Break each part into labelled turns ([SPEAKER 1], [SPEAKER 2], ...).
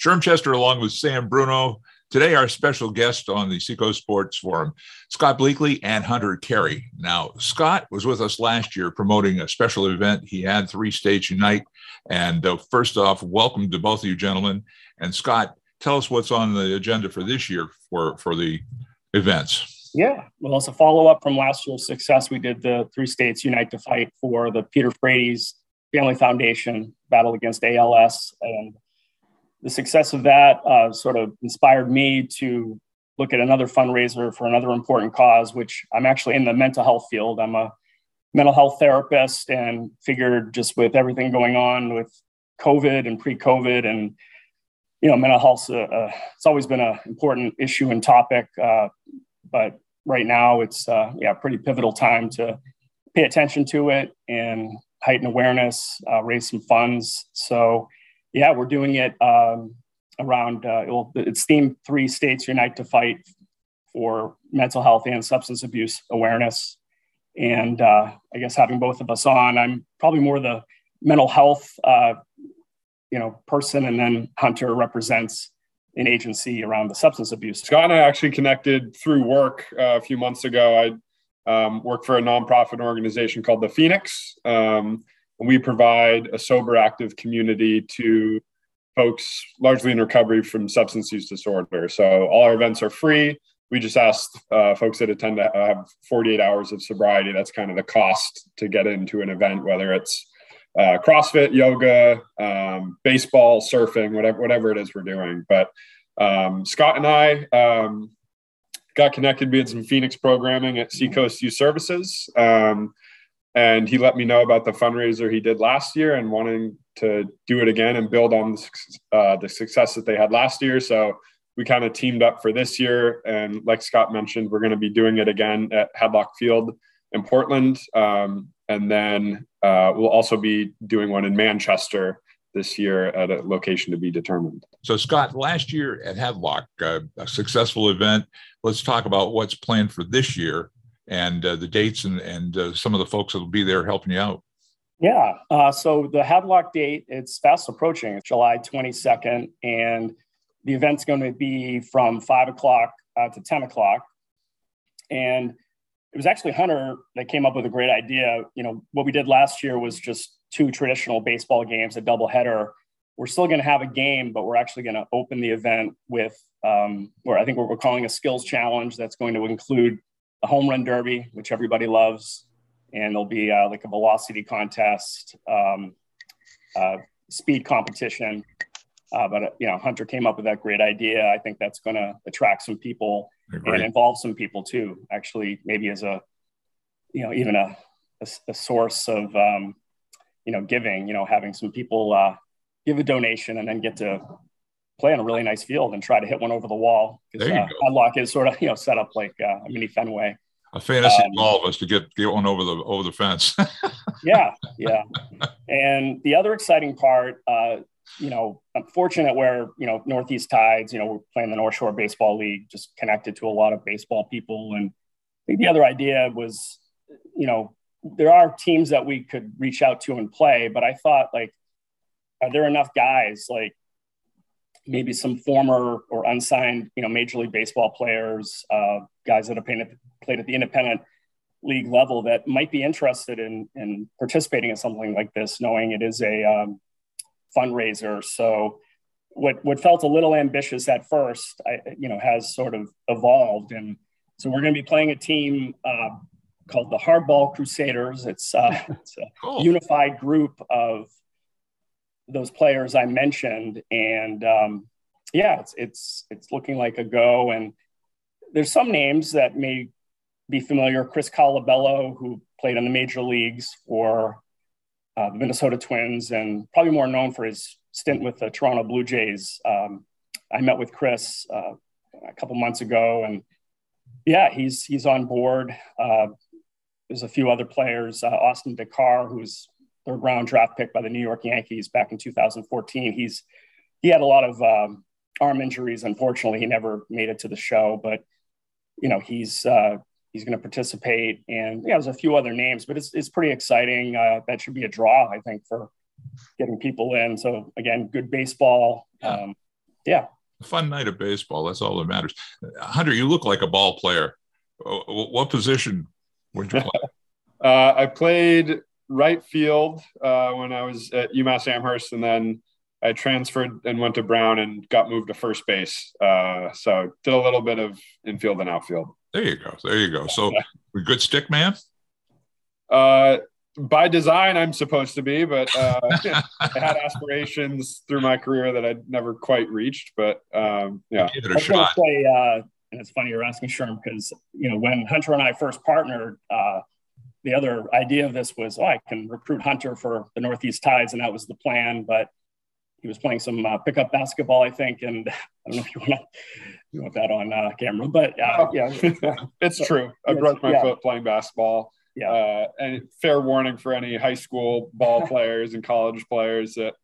[SPEAKER 1] Sherm Chester along with Sam Bruno. Today, our special guest on the Seacoast Sports Forum, Scott Bleakley and Hunter Carey. Now, Scott was with us last year promoting a special event. He had Three States Unite. And uh, first off, welcome to both of you gentlemen. And Scott, tell us what's on the agenda for this year for, for the events.
[SPEAKER 2] Yeah, well, as a follow up from last year's success, we did the Three States Unite to Fight for the Peter Frates Family Foundation battle against ALS. And the success of that uh, sort of inspired me to look at another fundraiser for another important cause, which I'm actually in the mental health field. I'm a mental health therapist and figured just with everything going on with COVID and pre-COVID and you know mental health uh, uh, it's always been an important issue and topic, uh, but right now it's uh, yeah pretty pivotal time to pay attention to it and heighten awareness, uh, raise some funds. So yeah, we're doing it um, around, uh, well, it's themed Three States Unite to Fight for mental health and substance abuse awareness. And uh, I guess having both of us on, I'm probably more the mental health, uh, you know, person, and then Hunter represents an agency around the substance abuse.
[SPEAKER 3] Scott and I actually connected through work uh, a few months ago. I um, work for a nonprofit organization called the Phoenix. Um, we provide a sober, active community to folks largely in recovery from substance use disorder. So all our events are free. We just ask uh, folks that attend to have 48 hours of sobriety. That's kind of the cost to get into an event, whether it's uh, CrossFit, yoga, um, baseball, surfing, whatever whatever it is we're doing. But um, Scott and I um, got connected. We had some Phoenix programming at Seacoast Youth Services. Um, and he let me know about the fundraiser he did last year and wanting to do it again and build on the, uh, the success that they had last year. So we kind of teamed up for this year, and like Scott mentioned, we're going to be doing it again at Hadlock Field in Portland, um, and then uh, we'll also be doing one in Manchester this year at a location to be determined.
[SPEAKER 1] So, Scott, last year at Hadlock, uh, a successful event. Let's talk about what's planned for this year and uh, the dates and, and uh, some of the folks that will be there helping you out.
[SPEAKER 2] Yeah. Uh, so the Hadlock date, it's fast approaching. It's July 22nd. And the event's going to be from 5 o'clock uh, to 10 o'clock. And it was actually Hunter that came up with a great idea. You know, what we did last year was just two traditional baseball games, a doubleheader. We're still going to have a game, but we're actually going to open the event with, um, where I think what we're calling a skills challenge that's going to include the home run derby, which everybody loves, and there'll be uh, like a velocity contest, um, uh, speed competition. Uh, but you know, Hunter came up with that great idea. I think that's going to attract some people and involve some people too. Actually, maybe as a you know even a a, a source of um, you know giving. You know, having some people uh, give a donation and then get to play on a really nice field and try to hit one over the wall. Because uh, Hadlock is sort of you know set up like uh, a mini Fenway.
[SPEAKER 1] A fantasy um, all of us to get get one over the over the fence.
[SPEAKER 2] yeah, yeah. And the other exciting part, uh, you know, I'm fortunate where you know Northeast Tides, you know, we're playing the North Shore Baseball League, just connected to a lot of baseball people. And I think the other idea was, you know, there are teams that we could reach out to and play, but I thought like, are there enough guys like maybe some former or unsigned, you know, Major League Baseball players, uh, guys that have played, played at the independent league level that might be interested in, in participating in something like this, knowing it is a um, fundraiser. So what, what felt a little ambitious at first, I, you know, has sort of evolved. And so we're going to be playing a team uh, called the Hardball Crusaders. It's, uh, it's a cool. unified group of those players I mentioned, and um, yeah, it's it's it's looking like a go. And there's some names that may be familiar. Chris Colabello, who played in the major leagues for uh, the Minnesota Twins, and probably more known for his stint with the Toronto Blue Jays. Um, I met with Chris uh, a couple months ago, and yeah, he's he's on board. Uh, there's a few other players. Uh, Austin DeCarr, who's third round draft pick by the New York Yankees back in 2014. He's he had a lot of um, arm injuries. Unfortunately, he never made it to the show, but you know he's uh, he's going to participate. And yeah, there's a few other names, but it's it's pretty exciting. Uh, that should be a draw, I think, for getting people in. So again, good baseball. Um, Yeah.
[SPEAKER 1] A fun night of baseball. That's all that matters. Hunter, you look like a ball player. What position would you play?
[SPEAKER 3] uh, I played right field uh, when I was at UMass Amherst, and then I transferred and went to Brown and got moved to first base. Uh, so did a little bit of infield and outfield.
[SPEAKER 1] There you go. There you go. So good stick man.
[SPEAKER 3] Uh, by design, I'm supposed to be, but uh, I had aspirations through my career that I'd never quite reached. But um, yeah,
[SPEAKER 1] give it a shot.
[SPEAKER 2] Say, uh, and it's funny you're asking Sherm because you know when Hunter and I first partnered, uh, the other idea of this was, oh, I can recruit Hunter for the Northeast Tides, and that was the plan. But he was playing some uh, pickup basketball, I think, and I don't know if you want you want that on uh, camera, but uh, oh. yeah,
[SPEAKER 3] it's so, true. I broke my yeah. foot playing basketball.
[SPEAKER 2] Yeah,
[SPEAKER 3] uh, and fair warning for any high school ball players and college players that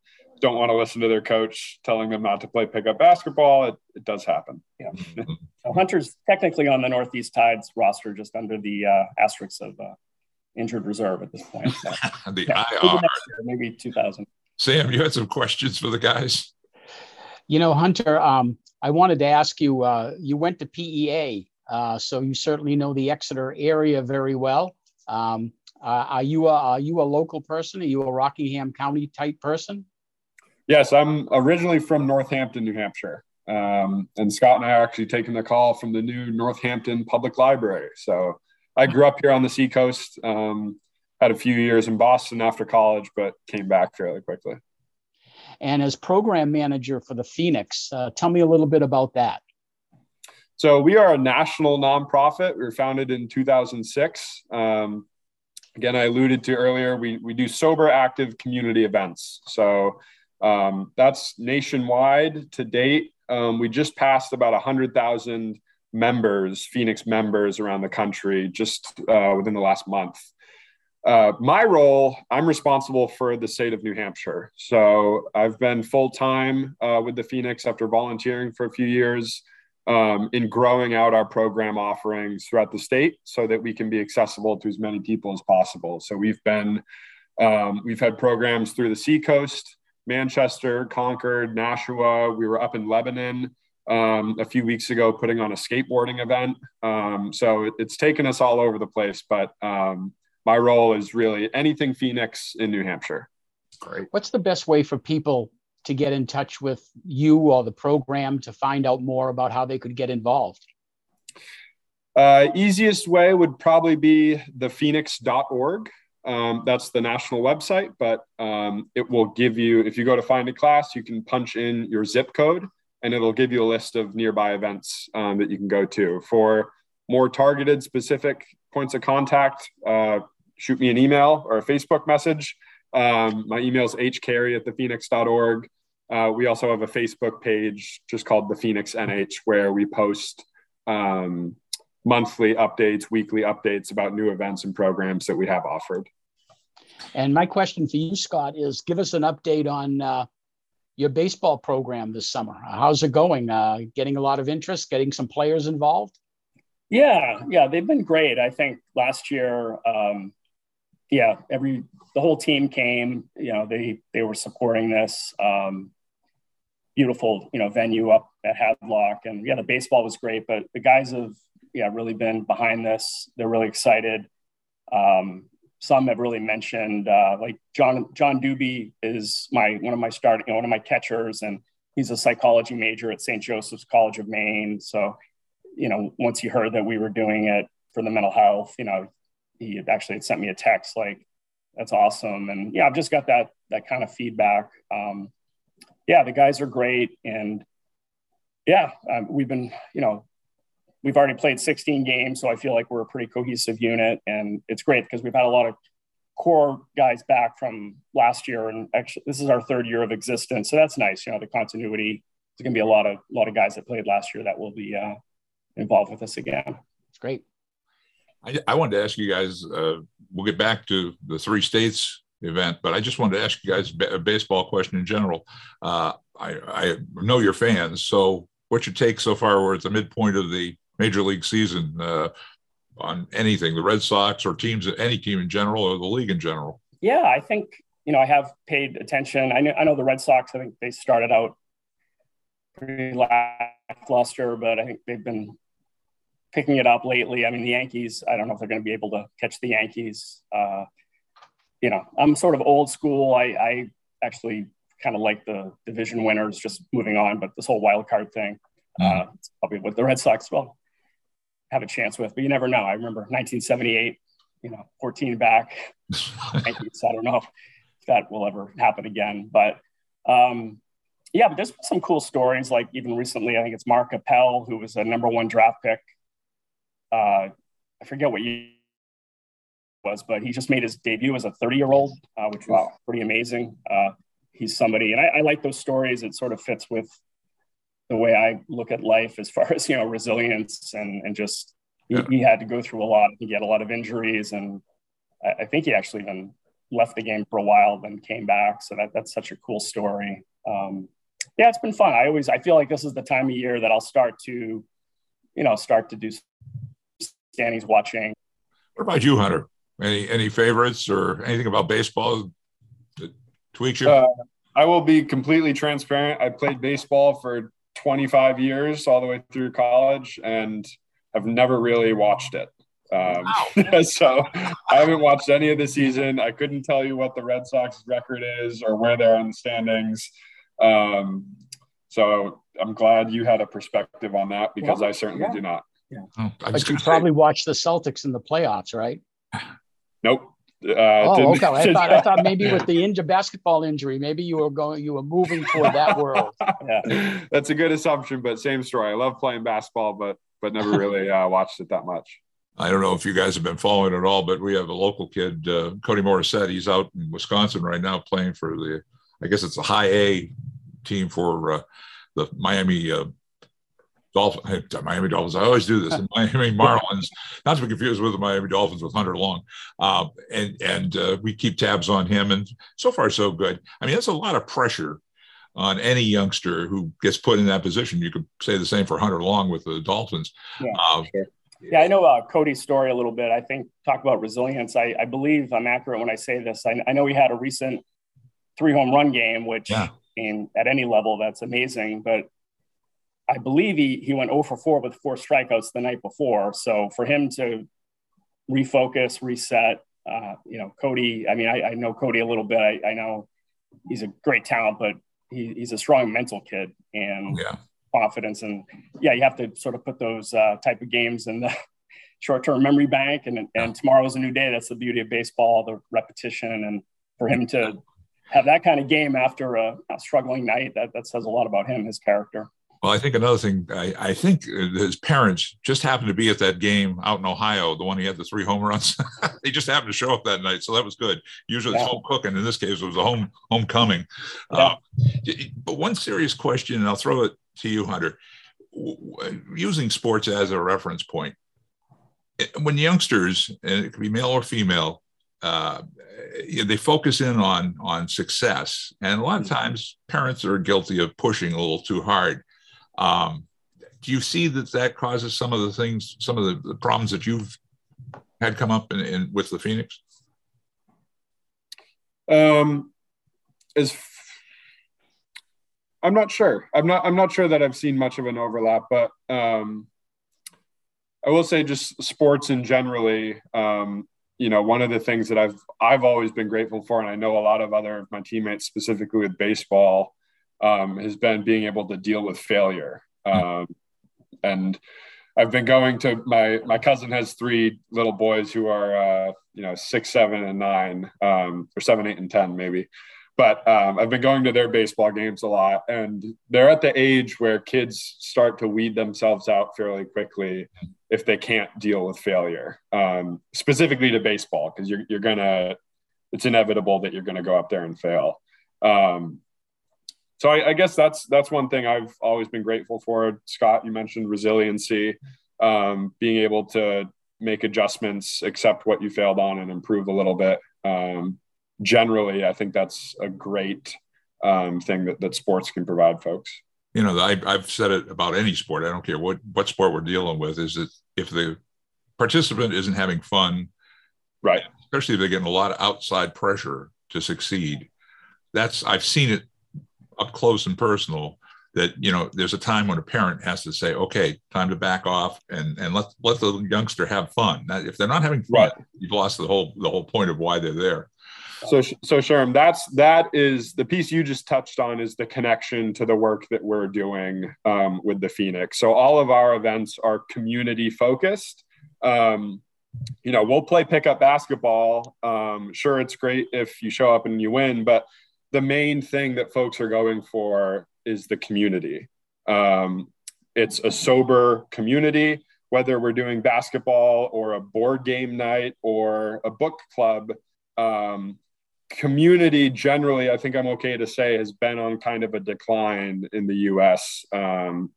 [SPEAKER 3] don't want to listen to their coach telling them not to play pickup basketball. It, it does happen.
[SPEAKER 2] Yeah. so Hunter's technically on the Northeast Tides roster, just under the uh, asterisks of uh, injured reserve at this point. So,
[SPEAKER 1] the yeah, IR. Year,
[SPEAKER 2] maybe 2000.
[SPEAKER 1] Sam, you had some questions for the guys.
[SPEAKER 4] You know, Hunter, um, I wanted to ask you. Uh, you went to PEA, uh, so you certainly know the Exeter area very well. Um, uh, are you a, are you a local person? Are you a Rockingham County type person?
[SPEAKER 3] Yes, I'm originally from Northampton, New Hampshire. Um, and Scott and I are actually taking the call from the new Northampton Public Library. So I grew up here on the seacoast. Um, had a few years in Boston after college, but came back fairly quickly.
[SPEAKER 4] And as program manager for the Phoenix, uh, tell me a little bit about that.
[SPEAKER 3] So we are a national nonprofit. We were founded in 2006. Um, again, I alluded to earlier, we, we do sober, active community events. So um, that's nationwide to date. Um, we just passed about 100,000 members, Phoenix members around the country just uh, within the last month. Uh, my role, I'm responsible for the state of New Hampshire. So I've been full time uh, with the Phoenix after volunteering for a few years um, in growing out our program offerings throughout the state so that we can be accessible to as many people as possible. So we've been, um, we've had programs through the Seacoast, Manchester, Concord, Nashua. We were up in Lebanon um, a few weeks ago putting on a skateboarding event. Um, so it, it's taken us all over the place, but um, my role is really anything Phoenix in New Hampshire.
[SPEAKER 4] Great. What's the best way for people to get in touch with you or the program to find out more about how they could get involved?
[SPEAKER 3] Uh, easiest way would probably be the phoenix.org. Um, that's the national website, but um, it will give you, if you go to find a class, you can punch in your zip code and it'll give you a list of nearby events um, that you can go to. For more targeted, specific points of contact, uh, shoot me an email or a Facebook message. Um, my email is hcarey at thephoenix.org. Uh, we also have a Facebook page just called the Phoenix NH where we post um, monthly updates, weekly updates about new events and programs that we have offered.
[SPEAKER 4] And my question for you, Scott, is give us an update on uh, your baseball program this summer. How's it going? Uh, getting a lot of interest, getting some players involved?
[SPEAKER 2] Yeah, yeah, they've been great. I think last year, um, yeah, every the whole team came. You know, they they were supporting this um, beautiful, you know, venue up at Hadlock, and yeah, the baseball was great. But the guys have yeah really been behind this. They're really excited. Um, some have really mentioned uh, like John John Doobie is my one of my starting you know, one of my catchers, and he's a psychology major at St. Joseph's College of Maine. So you know, once he heard that we were doing it for the mental health, you know, he actually had sent me a text like, "That's awesome," and yeah, I've just got that that kind of feedback. Um, yeah, the guys are great, and yeah, um, we've been, you know, we've already played 16 games, so I feel like we're a pretty cohesive unit, and it's great because we've had a lot of core guys back from last year, and actually, this is our third year of existence, so that's nice. You know, the continuity. There's going to be a lot of a lot of guys that played last year that will be uh, involved with us again.
[SPEAKER 4] It's great.
[SPEAKER 1] I, I wanted to ask you guys. Uh, we'll get back to the three states event, but I just wanted to ask you guys a baseball question in general. Uh, I, I, know you're fans, so what's your take so far? We're at the midpoint of the major league season uh, on anything, the Red Sox or teams, any team in general, or the league in general.
[SPEAKER 2] Yeah, I think you know I have paid attention. I know, I know the Red Sox. I think they started out pretty lackluster, but I think they've been picking it up lately. I mean, the Yankees, I don't know if they're going to be able to catch the Yankees. Uh, you know, I'm sort of old school. I, I actually kind of like the division winners just moving on, but this whole wild card thing, mm-hmm. uh, it's probably what the Red Sox will have a chance with, but you never know. I remember 1978, you know, 14 back. I don't know if that will ever happen again, but um, yeah, but there's some cool stories. Like even recently, I think it's Mark Appel, who was a number one draft pick. Uh, I forget what year was, but he just made his debut as a 30 year old, uh, which was pretty amazing. Uh, he's somebody, and I, I, like those stories. It sort of fits with the way I look at life as far as, you know, resilience and, and just, yeah. he, he, had to go through a lot. He had a lot of injuries and I, I, think he actually even left the game for a while, then came back. So that, that's such a cool story. Um, yeah, it's been fun. I always, I feel like this is the time of year that I'll start to, you know, start to do standings watching.
[SPEAKER 1] What about you, Hunter? Any any favorites or anything about baseball that tweaks you? Uh,
[SPEAKER 3] I will be completely transparent. I played baseball for 25 years, all the way through college, and have never really watched it. Um, wow. so I haven't watched any of the season. I couldn't tell you what the Red Sox record is or where they're on the standings. Um, so I'm glad you had a perspective on that because well, I certainly yeah. do not.
[SPEAKER 4] Yeah. Oh, but you probably watched the Celtics in the playoffs, right?
[SPEAKER 3] Nope.
[SPEAKER 4] Uh, oh, okay. I thought I thought maybe with the injury basketball injury, maybe you were going, you were moving toward that world.
[SPEAKER 3] Yeah, that's a good assumption, but same story. I love playing basketball, but but never really uh, watched it that much.
[SPEAKER 1] I don't know if you guys have been following it at all, but we have a local kid, uh, Cody Morissette. He's out in Wisconsin right now playing for the, I guess it's a high A team for uh, the Miami uh, Dolphins, Miami Dolphins. I always do this. And Miami Marlins, not to be confused with the Miami Dolphins with Hunter Long. Uh, and and uh, we keep tabs on him. And so far, so good. I mean, that's a lot of pressure on any youngster who gets put in that position. You could say the same for Hunter Long with the Dolphins.
[SPEAKER 2] Yeah, uh, sure. yeah I know uh, Cody's story a little bit. I think talk about resilience. I, I believe I'm accurate when I say this. I, I know he had a recent three home run game, which yeah. in, at any level, that's amazing. But I believe he he went 0 for 4 with four strikeouts the night before. So for him to refocus, reset, uh, you know, Cody. I mean, I, I know Cody a little bit. I, I, know he's a great talent, but he, he's a strong mental kid and yeah. confidence. And yeah, you have to sort of put those uh, type of games in the short-term memory bank. And and tomorrow is a new day. That's the beauty of baseball, the repetition, and for him to have that kind of game after a, a struggling night, that that says a lot about him, his character.
[SPEAKER 1] Well, I think another thing, I, I, think his parents just happened to be at that game out in Ohio, the one he had the three home runs. they just happened to show up that night, so that was good. Usually yeah. it's home cooking. In this case, it was a home homecoming. Yeah. Uh, but one serious question, and I'll throw it to you, Hunter. Using sports as a reference point, when youngsters, and it could be male or female, uh, they focus in on on success, and a lot of mm-hmm. times parents are guilty of pushing a little too hard. Um, do you see that that causes some of the things, some of the, the problems that you've had come up in, in with the Phoenix?
[SPEAKER 3] Um, as I'm not sure. I'm not. I'm not sure that I've seen much of an overlap, but um, I will say just sports in generally. Um, you know, one of the things that I've I've always been grateful for, and I know a lot of other of my teammates, specifically with baseball, um, has been being able to deal with failure. Um, and I've been going to my my cousin has three little boys who are uh, you know six, seven, and nine, um, or seven, eight, and ten maybe. But um, I've been going to their baseball games a lot, and they're at the age where kids start to weed themselves out fairly quickly if they can't deal with failure, um, specifically to baseball, because you're you're gonna it's inevitable that you're gonna go up there and fail. Um, so I, I, guess that's that's one thing I've always been grateful for. Scott, you mentioned resiliency, um, being able to make adjustments, accept what you failed on, and improve a little bit. Um, generally, I think that's a great um, thing that, that sports can provide folks.
[SPEAKER 1] You know, I, I've said it about any sport. I don't care what what sport we're dealing with. Is that if the participant isn't having fun,
[SPEAKER 3] right?
[SPEAKER 1] Especially if they're getting a lot of outside pressure to succeed. That's I've seen it up close and personal that you know there's a time when a parent has to say okay time to back off and and let let the youngster have fun. Now, if they're not having fun right. you've lost the whole the whole point of why they're there.
[SPEAKER 3] So so Sherm, that's that is the piece you just touched on is the connection to the work that we're doing um, with the phoenix. So all of our events are community focused. Um, you know we'll play pickup basketball. Um, sure it's great if you show up and you win but the main thing that folks are going for is the community. Um, it's a sober community, whether we're doing basketball or a board game night or a book club. Um, community generally, I think I'm okay to say, has been on kind of a decline in the US um,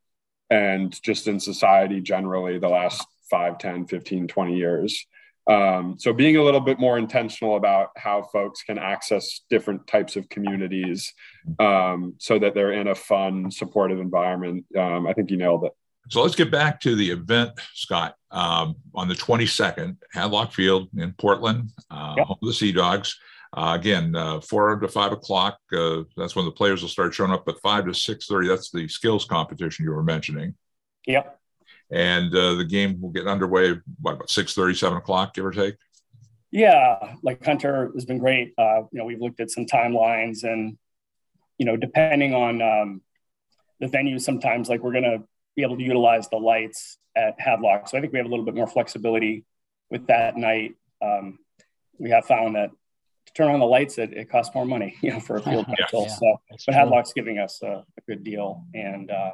[SPEAKER 3] and just in society generally the last 5, 10, 15, 20 years. Um, so being a little bit more intentional about how folks can access different types of communities um, so that they're in a fun, supportive environment. Um, I think you nailed it.
[SPEAKER 1] So let's get back to the event, Scott. Um, on the 22nd, Hadlock Field in Portland, uh, yep. home of the Sea Dogs. Uh, again, uh, four to five o'clock. Uh, that's when the players will start showing up. But five to six thirty, that's the skills competition you were mentioning.
[SPEAKER 2] Yep
[SPEAKER 1] and uh, the game will get underway what, about 6 7 o'clock give or take?
[SPEAKER 2] Yeah like hunter has been great. Uh, you know we've looked at some timelines and you know depending on um, the venue sometimes like we're going to be able to utilize the lights at hadlock so i think we have a little bit more flexibility with that night. Um, we have found that to turn on the lights it, it costs more money you know for a field rental yeah, so but hadlock's giving us a, a good deal. And uh,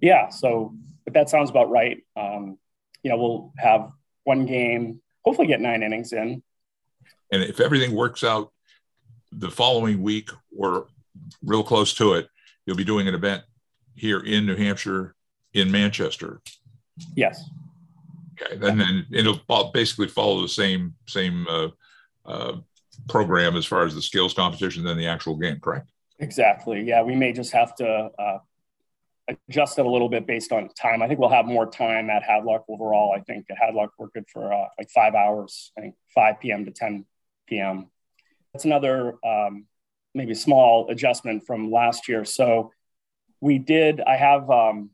[SPEAKER 2] yeah so but that sounds about right. Um, you know, we'll have one game, hopefully get nine innings in.
[SPEAKER 1] And if everything works out the following week or real close to it, you'll be doing an event here in New Hampshire, in Manchester.
[SPEAKER 2] Yes.
[SPEAKER 1] Okay, and then it'll basically follow the same same uh, uh, program as far as the skills competition than the actual game, correct?
[SPEAKER 2] Exactly. Yeah, we may just have to uh, adjust it a little bit based on time. I think we'll have more time at Hadlock overall. I think at Hadlock we're good for uh, like five hours. I think 5 p.m. to 10 p.m. That's another um, maybe small adjustment from last year. So we did. I have um,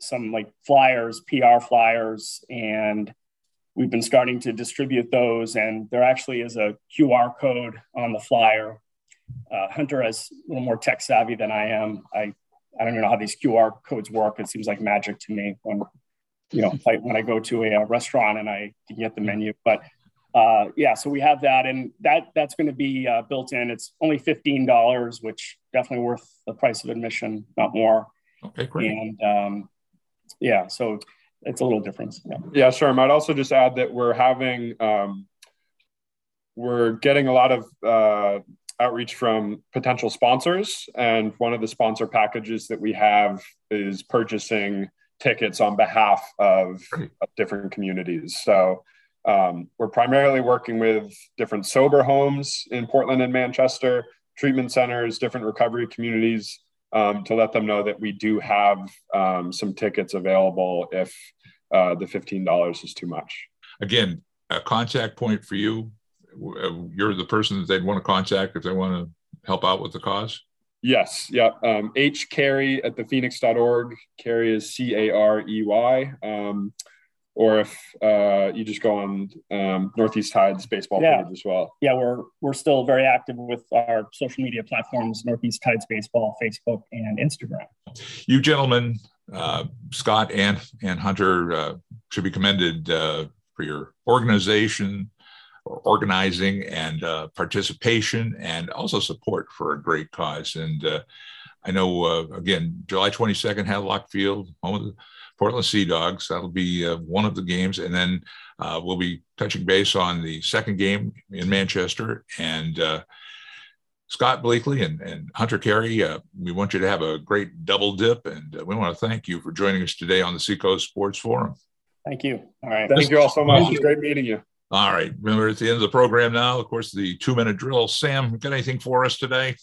[SPEAKER 2] some like flyers, PR flyers, and we've been starting to distribute those. And there actually is a QR code on the flyer. Uh, Hunter is a little more tech savvy than I am. I I don't even know how these QR codes work. It seems like magic to me when, you know, I, when I go to a, a, restaurant and I get the menu. But uh, yeah, so we have that, and that that's going to be uh, built in. It's only fifteen dollars, which definitely worth the price of admission, not more.
[SPEAKER 1] Okay, great.
[SPEAKER 2] And um, yeah, so it's a little different.
[SPEAKER 3] Yeah. yeah, sure. I might also just add that we're having um, we're getting a lot of uh, outreach from potential sponsors. And one of the sponsor packages that we have is purchasing tickets on behalf of, of different communities. So um, we're primarily working with different sober homes in Portland and Manchester, treatment centers, different recovery communities um, to let them know that we do have um, some tickets available if uh, the $15 is too much.
[SPEAKER 1] Again, a contact point for you you're the person that they'd want to contact if they want to help out with the cause?
[SPEAKER 3] Yes. Yeah. Um, H Carey at the phoenix.org. Carey is C A R E Y. Um, or if uh, you just go on um, Northeast Tides baseball yeah. page as well.
[SPEAKER 2] Yeah, we're we're still very active with our social media platforms, Northeast Tides baseball, Facebook, and Instagram.
[SPEAKER 1] You gentlemen, uh, Scott and and Hunter, uh, should be commended uh, for your organization, organizing and uh, participation and also support for a great cause. And uh, I know, uh, again, July 22nd, Hadlock Field, home of the Portland Sea Dogs. That'll be uh, one of the games. And then uh, we'll be touching base on the second game in Manchester. And uh, Scott Bleakley and, and Hunter Carey, we want you to have a great double dip. And we want to thank you for joining us today on the Seacoast Sports Forum.
[SPEAKER 2] Thank you.
[SPEAKER 3] All right. Thank you all so much. It's great meeting you.
[SPEAKER 1] All right. Remember, at the end of the program now, of course, the two minute drill. Sam, got anything for us today?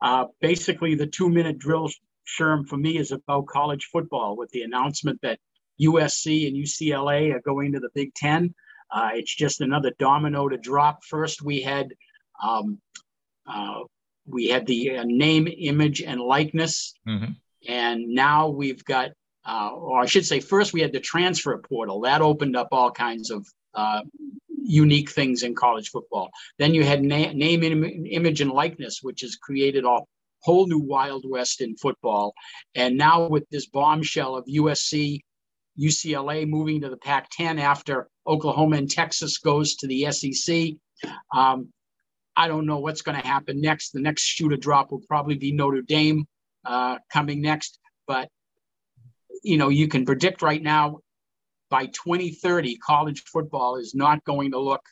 [SPEAKER 4] Uh, basically, the two minute drill, Sherm, for me is about college football with the announcement that USC and UCLA are going to the Big Ten. Uh, it's just another domino to drop. First, we had um, uh, we had the uh, name, image, and likeness, mm-hmm. And now we've got, uh, or I should say, first we had the transfer portal that opened up all kinds of uh, unique things in college football. Then you had na- name, Im- image, and likeness, which has created a whole new wild west in football. And now with this bombshell of USC, UCLA moving to the Pac-10 after Oklahoma and Texas goes to the SEC. Um, I don't know what's going to happen next. The next shoe to drop will probably be Notre Dame uh, coming next. But you know, you can predict right now by 2030, college football is not going to look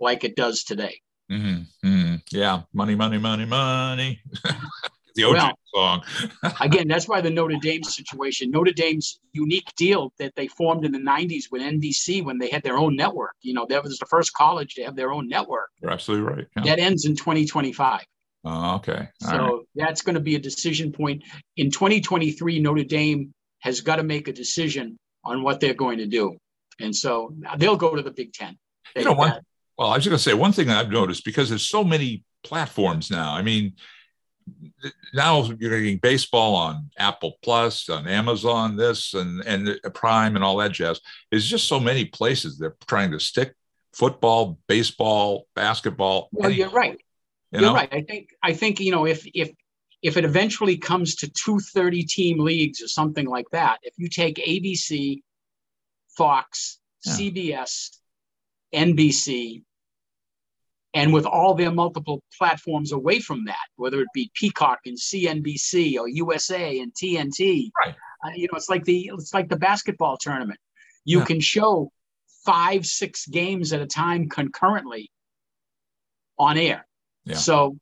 [SPEAKER 4] like it does today.
[SPEAKER 1] Mm-hmm. Mm-hmm. Yeah, money, money, money, money. the OJ well, song.
[SPEAKER 4] again, that's why the Notre Dame situation, Notre Dame's unique deal that they formed in the 90s with NBC when they had their own network. You know, that was the first college to have their own network.
[SPEAKER 1] You're absolutely right. Yeah.
[SPEAKER 4] That ends in 2025.
[SPEAKER 1] Oh, okay.
[SPEAKER 4] All so right. that's going to be a decision point. In 2023, Notre Dame has got to make a decision on what they're going to do. And so they'll go to the Big Ten.
[SPEAKER 1] They, you know, one, well, I was going to say one thing I've noticed because there's so many platforms now. I mean, now you're getting baseball on Apple Plus, on Amazon, this and and Prime and all that jazz. There's just so many places they're trying to stick football, baseball, basketball.
[SPEAKER 4] Well, you're right. You are right. I think I think you know if if if it eventually comes to two 30 team leagues or something like that, if you take ABC, Fox, yeah. CBS, NBC, and with all their multiple platforms away from that, whether it be Peacock and CNBC or USA and TNT,
[SPEAKER 1] right.
[SPEAKER 4] Uh, you know, it's like the it's like the basketball tournament. You yeah. can show five, six games at a time concurrently on air. Yeah. So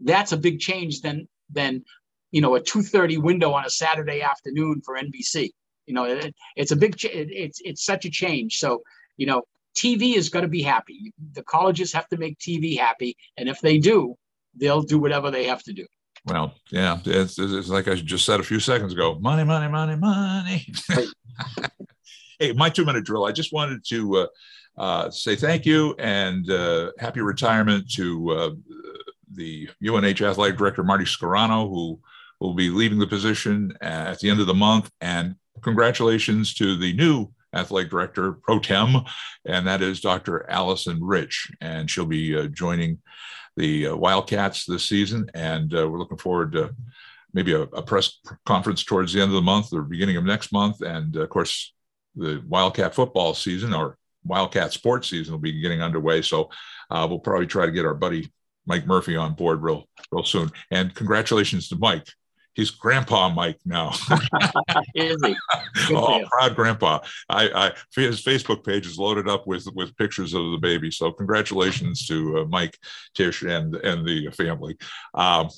[SPEAKER 4] that's a big change than than you know a 2:30 window on a Saturday afternoon for NBC. You know, it, it's a big ch- it, it's it's such a change. So you know, TV is going to be happy. The colleges have to make TV happy, and if they do, they'll do whatever they have to do.
[SPEAKER 1] Well, yeah, it's, it's like I just said a few seconds ago. Money, money, money, money. hey, my two-minute drill. I just wanted to uh, uh, say thank you and uh, happy retirement to uh, the UNH athletic director Marty Scarano, who will be leaving the position at the end of the month, and congratulations to the new athletic director pro tem, and that is Dr. Allison Rich, and she'll be uh, joining the uh, Wildcats this season, and uh, we're looking forward to maybe a, a, press conference towards the end of the month or beginning of next month, and of course the Wildcat football season or Wildcat sports season will be getting underway. So uh, we'll probably try to get our buddy Mike Murphy on board real real soon. And congratulations to Mike he's grandpa Mike now.
[SPEAKER 4] Is he?
[SPEAKER 1] oh, proud grandpa. I, I his Facebook page is loaded up with with pictures of the baby. So congratulations to uh, Mike, Tish, and and the family. Um,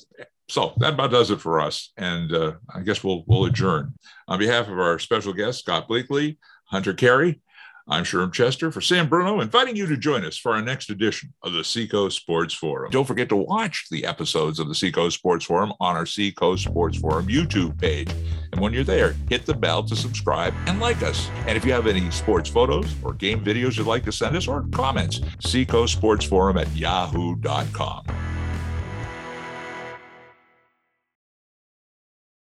[SPEAKER 1] so that about does it for us, and uh, I guess we'll we'll adjourn. On behalf of our special guest Scott Bleakley, Hunter Carey, I'm Sherm Chester for Sam Bruno, inviting you to join us for our next edition of the Seacoast Sports Forum. Don't forget to watch the episodes of the Seacoast Sports Forum on our Seacoast Sports Forum YouTube page. And when you're there, hit the bell to subscribe and like us. And if you have any sports photos or game videos you'd like to send us or comments, Seacoast Sports Forum at yahoo.com.